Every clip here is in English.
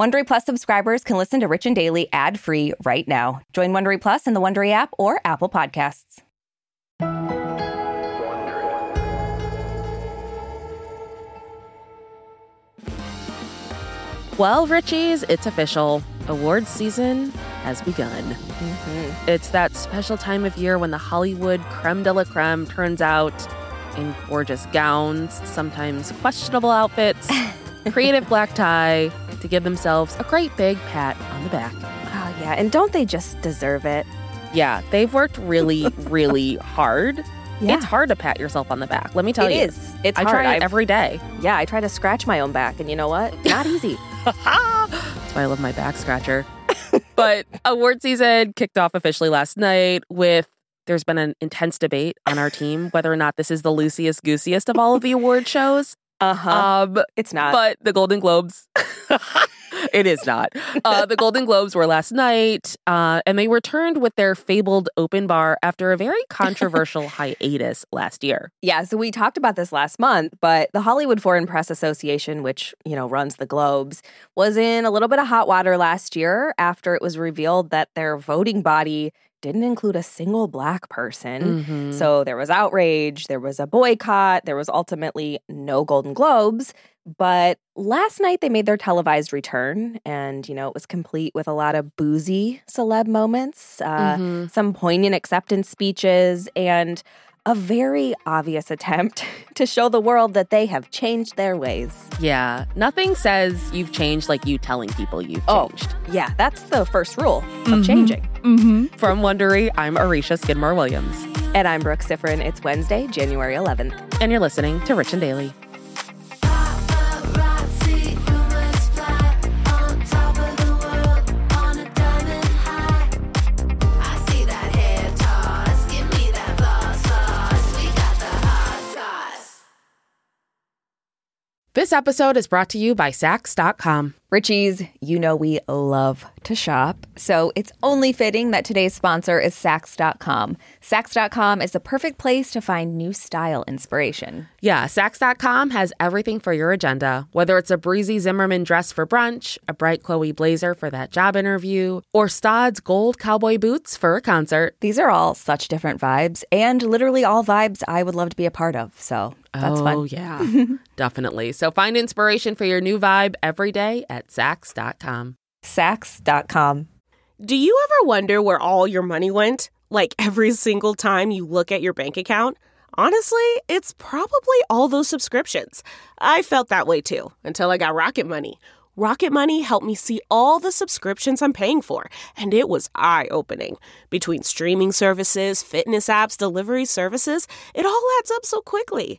Wondery Plus subscribers can listen to Rich and Daily ad-free right now. Join Wondery Plus in the Wondery app or Apple Podcasts. Well, Richies, it's official. Awards season has begun. Mm-hmm. It's that special time of year when the Hollywood creme de la creme turns out in gorgeous gowns, sometimes questionable outfits, creative black tie, to give themselves a great big pat on the back. Oh, yeah. And don't they just deserve it? Yeah, they've worked really, really hard. Yeah. It's hard to pat yourself on the back. Let me tell It you. is. It's I hard. try it every day. Yeah, I try to scratch my own back, and you know what? Not easy. That's why I love my back scratcher. but award season kicked off officially last night with there's been an intense debate on our team whether or not this is the loosiest goosiest of all of the award shows. Uh-huh. Um, it's not. but the Golden Globes, it is not. Uh, the Golden Globes were last night, uh, and they returned with their fabled open bar after a very controversial hiatus last year. Yeah, so we talked about this last month, but the Hollywood Foreign Press Association, which, you know, runs the Globes, was in a little bit of hot water last year after it was revealed that their voting body didn't include a single black person. Mhm. So there was outrage, there was a boycott, there was ultimately no Golden Globes. But last night they made their televised return, and you know it was complete with a lot of boozy celeb moments, uh, Mhm. some poignant acceptance speeches, and a very obvious attempt to show the world that they have changed their ways. Yeah, nothing says you've changed like you telling people you've Oh. changed. Yeah, that's the first rule of Mhm. changing. Mm-hmm. From Wondery, I'm Aricia Skidmore Williams, And I'm Brooke Siffrinn. It's Wednesday, January 11th. and you're listening to Rich and Daily. This episode is brought to you by Saks.com. Richie's, you know we love to shop, so it's only fitting that today's sponsor is Saks.com. Saks.com is the perfect place to find new style inspiration. Yeah, Saks.com has everything for your agenda, whether it's a breezy Zimmermann dress for brunch, a bright Chloe blazer for that job interview, or Staud's gold cowboy boots for a concert. These are all such different vibes, and literally all vibes I would love to be a part of, so that's oh, fun. yeah, definitely. So find inspiration for your new vibe every day at Saks.com. Saks.com. Do you ever wonder where all your money went? Like every single time you look at your bank account? Honestly, it's probably all those subscriptions. I felt that way too until I got Rocket Money. Rocket Money helped me see all the subscriptions I'm paying for, and it was eye opening. Between streaming services, fitness apps, delivery services, it all adds up so quickly.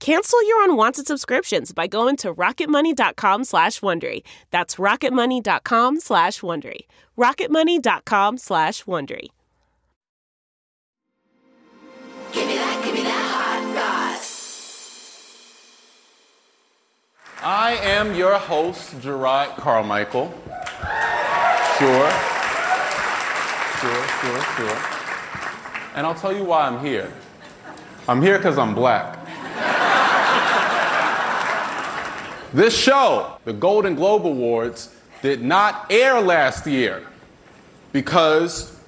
Cancel your unwanted subscriptions by going to rocketmoney.com slash Wondery. That's rocketmoney.com slash Wondery. rocketmoney.com slash Wondery. Give me that, give me that hot rod. I am your host, Jerrod Carmichael. Sure. Sure, sure, sure. And I'll tell you why I'm here. I'm here because I'm black. This show, the Golden Globe Awards, did not air last year because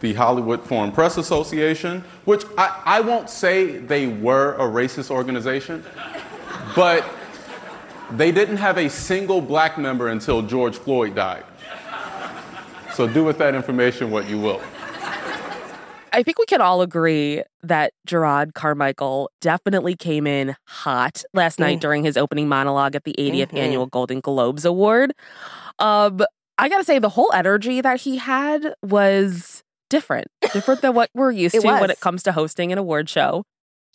the Hollywood Foreign Press Association, which I, I won't say they were a racist organization, but they didn't have a single black member until George Floyd died. So do with that information what you will. I think we can all agree that Jerrod Carmichael definitely came in hot last night Mm. during his opening monologue at the 80th Mhm. annual Golden Globes Award. Um, I gotta say, the whole energy that he had was different, different than what we're used to when it comes to hosting an award show.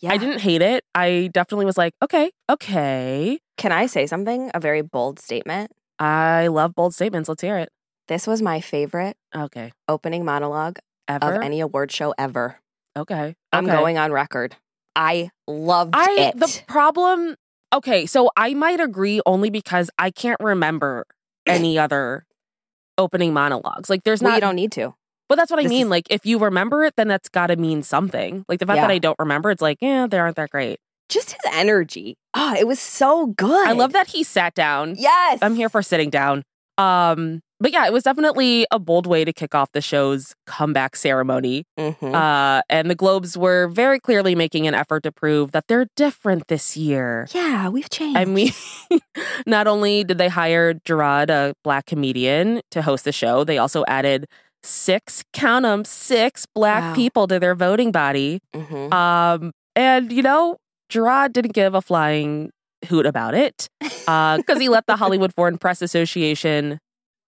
Yeah. I didn't hate it. I definitely was like, okay, okay. Can I say something? A very bold statement. I love bold statements. Let's hear it. This was my favorite Okay. opening monologue Ever? of any award show ever. okay. I'm going on record. I loved I it. the problem. Okay, so I might agree only because I can't remember any other opening monologues. Like, there's well, not. you don't need to. but that's what I mean. is- Like, if you remember it, then that's got to mean something. Like the fact that I don't remember, it's like, yeah, they aren't that great. Just his energy. Oh, it was so good. I love that he sat down. Yes. I'm here for sitting down. Um, but yeah, it was definitely a bold way to kick off the show's comeback ceremony. Mhm. Uh, and the Globes were very clearly making an effort to prove that they're different this year. yeah, we've changed. I mean, not only did they hire Jerrod, a black comedian, to host the show, they also added six, count them, six black Wow. people to their voting body. Mhm. Um, and you know, Jerrod didn't give a flying hoot about it because he let the Hollywood Foreign Press Association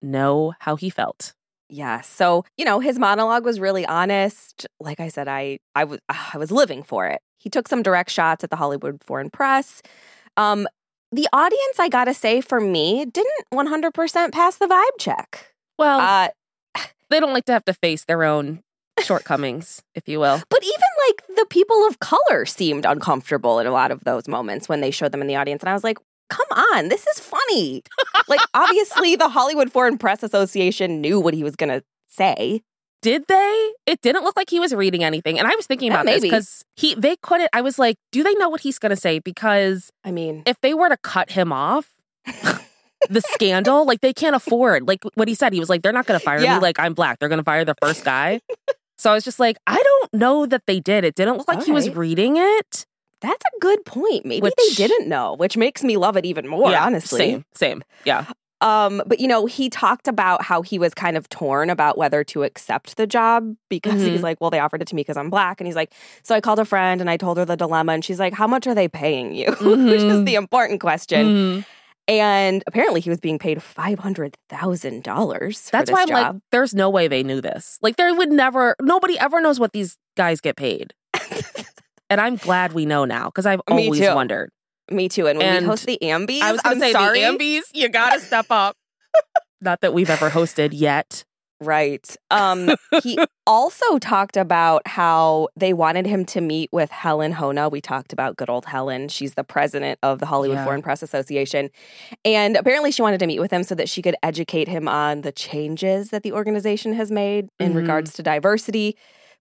know how he felt. Yeah. So, you know, his monologue was really honest. Like I said, I I was I was living for it. He took some direct shots at the Hollywood Foreign Press. Um the audience, I got to say for me, didn't 100% pass the vibe check. Well, Uh they don't like to have to face their own shortcomings, if you will. but even like the people of color seemed uncomfortable in a lot of those moments when they showed them in the audience and I was like, "Come on, this is funny." like obviously the Hollywood Foreign Press Association knew what he was going to say. Did they? It didn't look like he was reading anything. And I was thinking Yeah, about this maybe. because he they couldn't I was like, do they know what he's gonna say? Because I mean, if they were to cut him off, the scandal, like they can't afford. Like what he said, he was like, they're not gonna fire Yeah. me like I'm black. They're gonna fire the first guy. so I was just like, I don't know that they did. It didn't look like he was reading it. That's a good point. Maybe Which- they didn't know, which makes me love it even more, Yeah, honestly. Same, same. Yeah. Um, but you know, he talked about how he was kind of torn about whether to accept the job because he's Mhm. like, well, they offered it to me because I'm black. And he's like, so I called a friend and I told her the dilemma, and she's like, How much are they paying you? which is Mhm. the important question. Mhm. And apparently he was being paid five hundred thousand dollars. That's why I'm like, there's no way they knew this. Like there would never nobody ever knows what these guys get paid. and I'm glad we know now because I've Me always too. wondered. Me too. And when And we host the Ambies, I was gonna say sorry. the Ambies, you gotta step up. Not that we've ever hosted yet. Right. Um, he also talked about how they wanted him to meet with Helen Hoehne. We talked about good old Helen. She's the president of the Hollywood Yeah. Foreign Press Association. And apparently she wanted to meet with him so that she could educate him on the changes that the organization has made in Mhm. regards to diversity.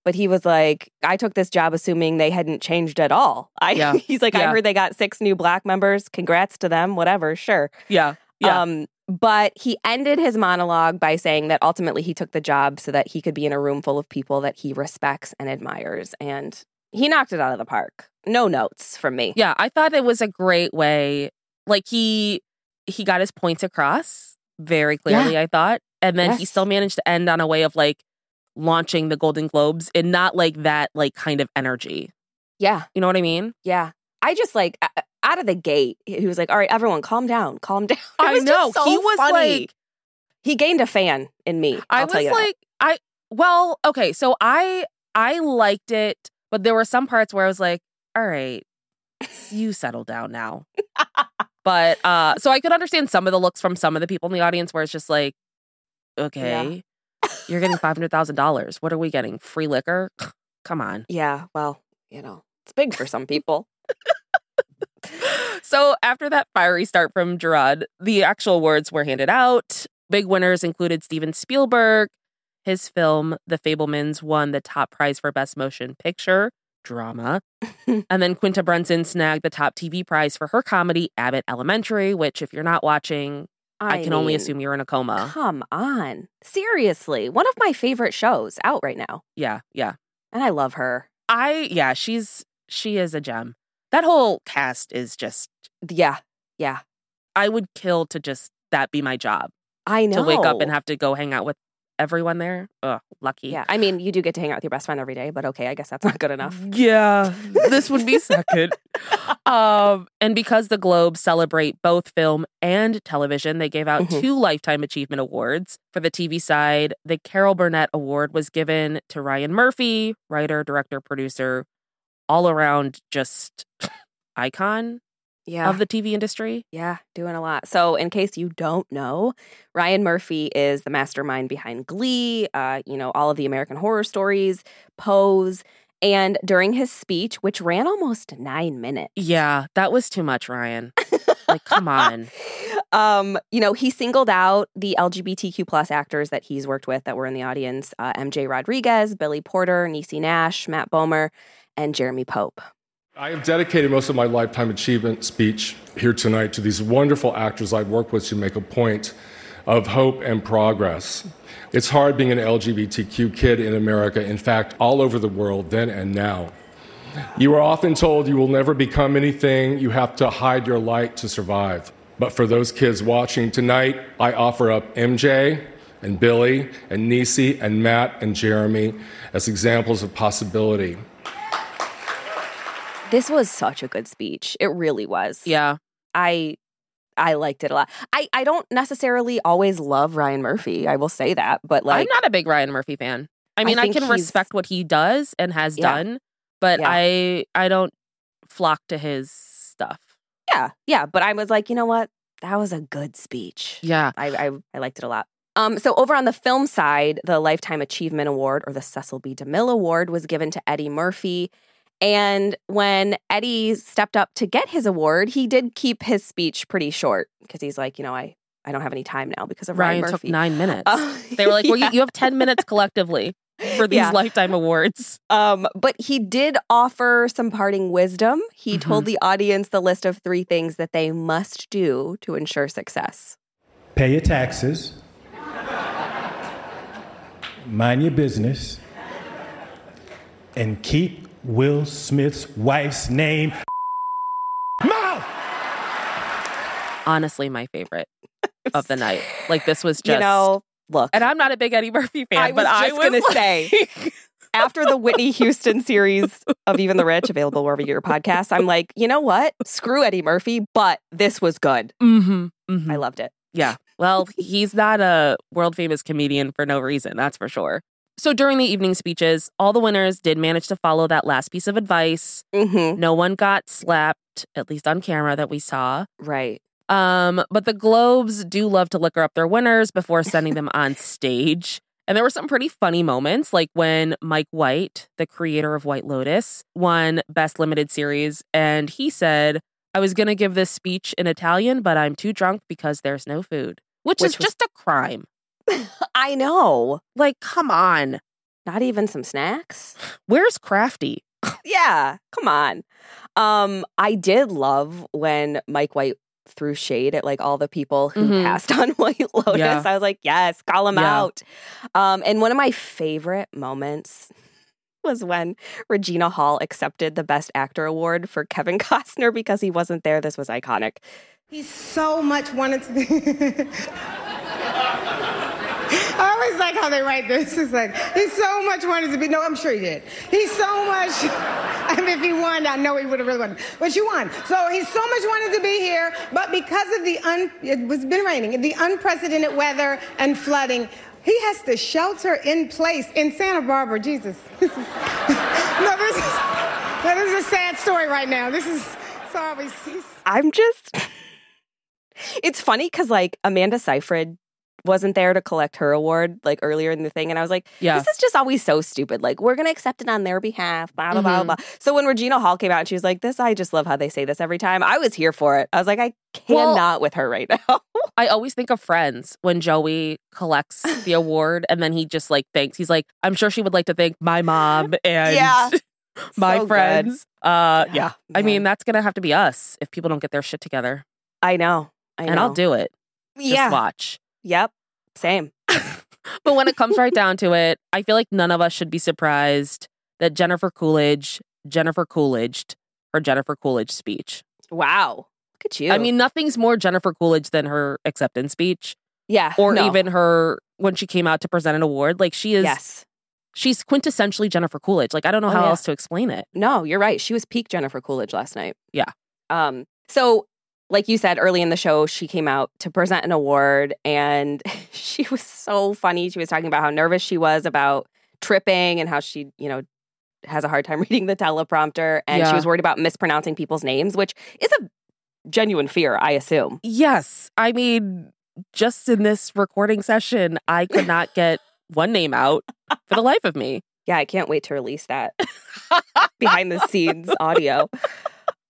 But he was like, I took this job assuming they hadn't changed at all. I, Yeah. He's like, I heard they got six new black members. Congrats to them. Whatever. Sure. Yeah. Yeah. Um, but he ended his monologue by saying that ultimately he took the job so that he could be in a room full of people that he respects and admires. And he knocked it out of the park. No notes from me. yeah. I thought it was a great way. Like he he got his points across very clearly, I thought. And then he still managed to end on a way of like launching the Golden Globes and not like that like kind of energy. Yeah. You know what I mean? Yeah. I just like out of the gate, he was like, all right, everyone, calm down, calm down. I know. so he was funny. like he gained a fan in me. I I'll was tell you that. like, I well, okay, so I I liked it, but there were some parts where I was like, all right, you settle down now. but uh so I could understand some of the looks from some of the people in the audience where it's just like, okay, you're getting five hundred thousand dollars. What are we getting? Free liquor? Come on. Yeah. Well, you know, it's big for some people. So after that fiery start from Jerrod, the actual awards were handed out. Big winners included Steven Spielberg. His film, The Fabelmans, won the top prize for Best Motion Picture drama. and then Quinta Brunson snagged the top TV prize for her comedy, Abbott Elementary, which, if you're not watching, I, can only assume you're in a coma. Come on. Seriously. One of my favorite shows out right now. Yeah, yeah. And I love her. I, yeah, she's, she is a gem. That whole cast is just, Yeah. Yeah. I would kill to just that be my job. I know. to wake up and have to go hang out with everyone there. Ugh, lucky. Yeah. I mean, you do get to hang out with your best friend every day, but okay, I guess that's not good enough. Yeah, this would be second. um, and because the Globes celebrate both film and television, they gave out Mhm. two Lifetime Achievement Awards. For the TV side, the Carol Burnett Award was given to Ryan Murphy, writer, director, producer, all around just icon Yeah. of the TV industry. yeah, doing a lot. So, in case you don't know, Ryan Murphy is the mastermind behind Glee, uh, you know, all of the American horror stories, Pose, And during his speech, which ran almost nine minutes. Yeah, that was too much, Ryan. like, come on. Um, you know, he singled out the LGBTQ plus actors that he's worked with that were in the audience: uh, MJ Rodriguez, Billy Porter, Niecy Nash, Matt Bomer, and Jeremy Pope. I have dedicated most of my lifetime achievement speech here tonight to these wonderful actors I've worked with to make a point of hope and progress. It's hard being an LGBTQ kid in America, in fact, all over the world, then and now. You are often told you will never become anything, you have to hide your light to survive. But for those kids watching tonight, I offer up MJ and Billy and Niecy and Matt and Jeremy as examples of possibility. This was such a good speech. It really was. Yeah. I I liked it a lot. I, I don't necessarily always love Ryan Murphy. I will say that, but like I'm not a big Ryan Murphy fan. I I mean, I, think can respect what he does and has Yeah. done, but Yeah. I I don't flock to his stuff. yeah, yeah. But I was like, you know what? That was a good speech. Yeah. I, I, I liked it a lot. Um, so over on the film side, the Lifetime Achievement Award or the Cecil B. DeMille Award was given to Eddie Murphy. And when Eddie stepped up to get his award, he did keep his speech pretty short because he's like, you know, I, I don't have any time now because of Ryan, Ryan took nine minutes. Uh, they were like, well, you, you have 10 minutes collectively for these Yeah. lifetime awards. Um, but he did offer some parting wisdom. He Mm-hmm. told the audience the list of three things that they must do to ensure success. Pay your taxes. Mind your business. And keep Will Smith's wife's name mouth. Honestly, my favorite of the night. Like this was just you know, look, and I'm not a big Eddie Murphy fan, I but was I just was gonna like- say. after the Whitney Houston series of Even the Rich, available wherever you get your podcasts, I'm like, you know what? Screw Eddie Murphy, but this was good. Mhm, mhm. I loved it. Yeah. Well, he's not a world famous comedian for no reason, that's for sure. So during the evening speeches, all the winners did manage to follow that last piece of advice. Mm-hmm. No one got slapped, at least on camera that we saw. Right. Um, but the Globes do love to liquor up their winners before sending them on stage. And there were some pretty funny moments, like when Mike White, the creator of White Lotus, won Best Limited Series, and he said, I was going to give this speech in Italian, but I'm too drunk because there's no food, which, Which is was- just a crime. I know. Like, come on. Not even some snacks. Where's Crafty? Yeah, come on. Um, I did love when Mike White threw shade at like all the people who Mhm. passed on White Lotus. Yeah. I was like, yes, call him Yeah. out. Um, and one of my favorite moments was when Regina Hall accepted the Best Actor award for Kevin Costner because he wasn't there. This was iconic. He so much wanted to be. I always like how they write this. It's like, he so much wanted to be. No, I'm sure he did. He so much. I mean, if he won, I know he would have really won. But you won. So he so much wanted to be here, but because of the un, it was been raining, the unprecedented weather and flooding, he has to shelter in place in Santa Barbara. Jesus. No, this is, no, this is a sad story right now. This is sorry. I'm just. it's funny because like Amanda Seyfried wasn't there to collect her award like earlier in the thing, and I was like, Yeah. this is just always so stupid. Like we're gonna accept it on their behalf. Blah blah blah Mhm. blah. So when Regina Hall came out and she was like, "This," I just love how they say this every time. I was here for it. I was like, I Well- cannot with her right now. I always think of Friends when Joey collects the award and then he just like thanks. He's like, I'm sure she would like to thank my mom and Yeah. my So good. friends. Uh, yeah. I mean, that's gonna have to be us if people don't get their shit together. I know. I know. And I'll do it. Just Yeah. watch. Yep. Same. But when it comes right down to it, I feel like none of us should be surprised that Jennifer Coolidge, Jennifer Coolidge, her Jennifer Coolidge speech. Wow. Look at you. I mean, nothing's more Jennifer Coolidge than her acceptance speech yeah. or no. even her when she came out to present an award. Like she is yes. she's quintessentially Jennifer Coolidge. Like I don't know Oh, how yeah. else to explain it. No, you're right. She was peak Jennifer Coolidge last night. Yeah. Um, so like you said early in the show, she came out to present an award and she was so funny. She was talking about how nervous she was about tripping and how she, you know, has a hard time reading the teleprompter and she was worried about mispronouncing people's names, which is a genuine fear, I assume. Yes. I mean, just in this recording session, I could not get one name out for the life of me. Yeah, I can't wait to release that behind the scenes audio.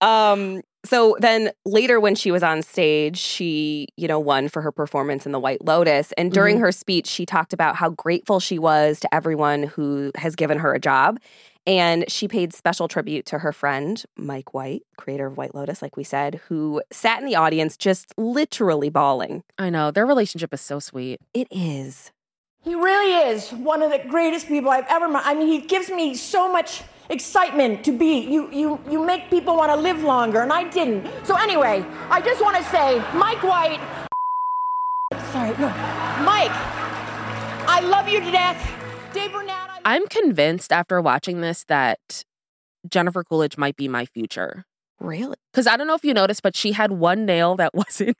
Um, so then later when she was on stage, she, you know, won for her performance in The White Lotus. And during Mhm. her speech, she talked about how grateful she was to everyone who has given her a job. And she paid special tribute to her friend, Mike White, creator of White Lotus, like we said, who sat in the audience just literally bawling. I know. Their relationship is so sweet. It is. He really is one of the greatest people I've ever met. I mean, he gives me so much excitement to be. You, you, you make people want to live longer, and I didn't. So anyway, I just want to say, Mike White. Sorry, no, Mike. I love you to death. Dave Bernad. I- I'm convinced after watching this that Jennifer Coolidge might be my future. Really? Because I don't know if you noticed, but she had one nail that wasn't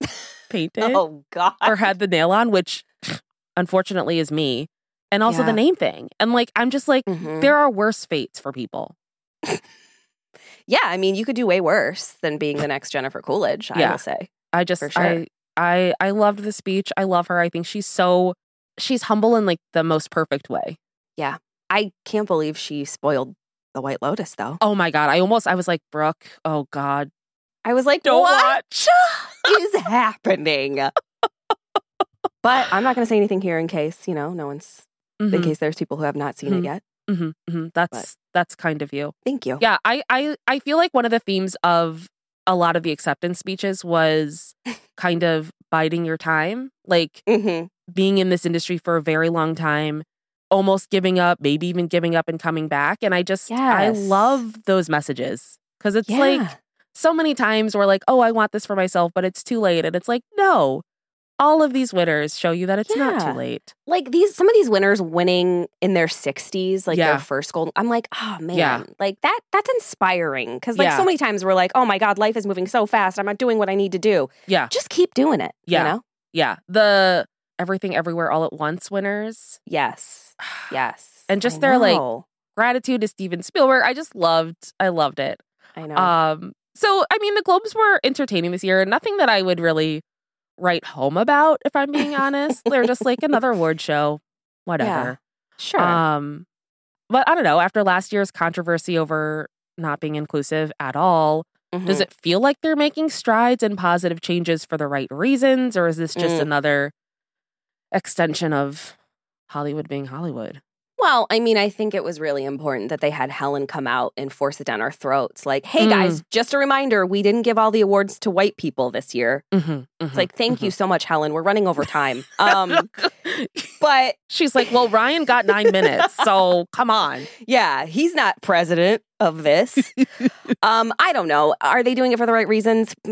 painted Oh, God. or had the nail on, which unfortunately is me. And also Yeah. the name thing. And like, I'm just like, Mhm. there are worse fates for people. Yeah, I mean, you could do way worse than being the next Jennifer Coolidge, I Yeah. will say. I just, sure. I, I, I loved the speech. I love her. I think she's so, she's humble in like the most perfect way. Yeah, I can't believe she spoiled the White Lotus, though. Oh my God. I almost, I was like, Brooke, oh God. I was like, Don't what watch. is happening? but I'm not going to say anything here in case, you know, no one's, in Mhm, case there's people who have not seen it Mhm. yet. mhm, mhm. That's, that's kind of you. Thank you. Yeah, I, I I feel like one of the themes of a lot of the acceptance speeches was kind of biding your time, like hmm being in this industry for a very long time, almost giving up, maybe even giving up and coming back. And I just I love those messages because it's Yeah. like so many times we're like, oh, I want this for myself, but it's too late, and it's like, no. All of these winners show you that it's not too late. like these, some of these winners winning in their 60s, like Yeah. their first gold. I'm like, oh man, Yeah. like that, that's inspiring. Cause like Yeah. so many times we're like, oh my God, life is moving so fast. I'm not doing what I need to do. Yeah, Just keep doing it. Yeah. You know? yeah. The everything everywhere all at once winners. Yes. Yes. And just I their, like. Gratitude to Steven Spielberg. I just loved. I loved it. I know. Um, so I mean, the Globes were entertaining this year. Nothing that I would really write home about, if I'm being honest. They're just like another award show, whatever. sure. Um, but I don't know. After last year's controversy over not being inclusive at all, does Mhm. it feel like they're making strides and positive changes for the right reasons, or is this just Mm. another extension of Hollywood being Hollywood? Well, I mean, I think it was really important that they had Helen come out and force it down our throats. Like, hey Mm. guys, just a reminder, we didn't give all the awards to white people this year. Mm-hmm, It's like, thank you so much, Helen. We're running over time. Um, but She's like, well, Ryan got nine minutes, so come on. yeah, he's not president of this. um, I don't know. Are they doing it for the right reasons?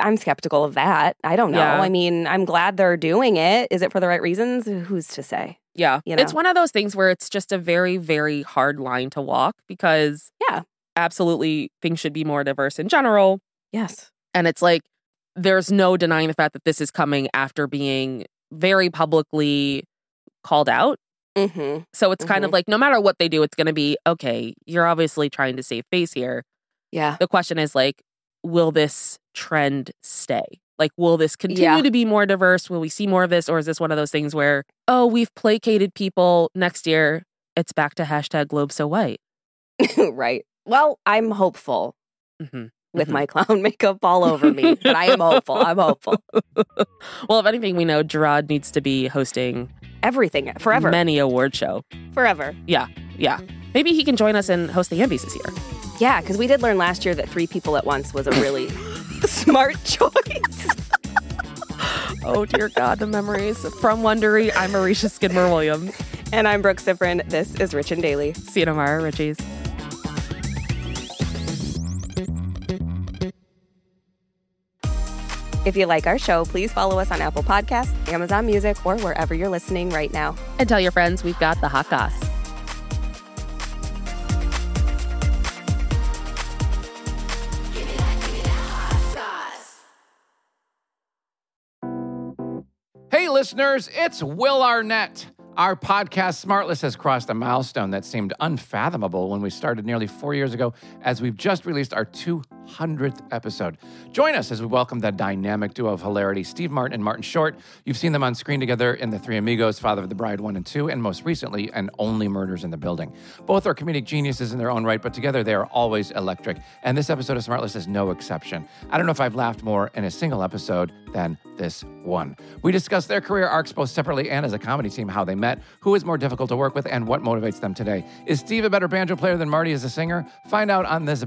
I'm skeptical of that. I don't know. Yeah. I mean, I'm glad they're doing it. Is it for the right reasons? Who's to say? Yeah. You know? It's one of those things where it's just a very, very hard line to walk because, Yeah. absolutely things should be more diverse in general. Yes. And it's like, there's no denying the fact that this is coming after being very publicly called out. Mm-hmm. So it's kind of like, no matter what they do, it's going to be okay, you're obviously trying to save face here. Yeah. The question is, like, will this trend stay? Like, will this continue Yeah. to be more diverse? Will we see more of this? Or is this one of those things where, oh, we've placated people next year? It's back to hashtag globe so white. right. Well, I'm hopeful hmm with my clown makeup all over me, but I am hopeful. I'm hopeful. Well, if anything, we know Jerrod needs to be hosting Everything forever. many award show. forever. Yeah, yeah. Maybe he can join us and host the Emmys this year. Yeah, because we did learn last year that three people at once was a really smart choice. Oh dear God, the memories from Wondery. I'm Aricia Skidmore Williams. And I'm Brooke Siffrinn. This is Rich and Daily. See you tomorrow, Richies. If you like our show, please follow us on Apple Podcasts, Amazon Music, or wherever you're listening right now. And tell your friends we've got the hot goss. Listeners, it's Will Arnett. Our podcast, Smartless, has crossed a milestone that seemed unfathomable when we started nearly four years ago, as we've just released our 100th episode. Join us as we welcome the dynamic duo of hilarity, Steve Martin and Martin Short. You've seen them on screen together in The Three Amigos, Father of the Bride 1 and 2, and most recently, and Only Murders in the Building. Both are comedic geniuses in their own right, but together they are always electric. And this episode of Smartless is no exception. I don't know if I've laughed more in a single episode than this one. We discuss their career arcs both separately and as a comedy team, how they met, who is more difficult to work with, and what motivates them today. Is Steve a better banjo player than Marty as a singer? Find out on this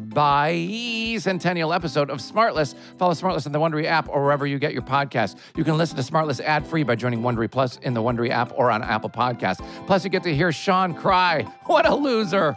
bicentennial episode of Smartless. Follow Smartless in the Wondery app or wherever you get your podcast. You can listen to Smartless ad-free by joining Wondery Plus in the Wondery app or on Apple Podcasts. Plus, you get to hear Sean cry. What a loser!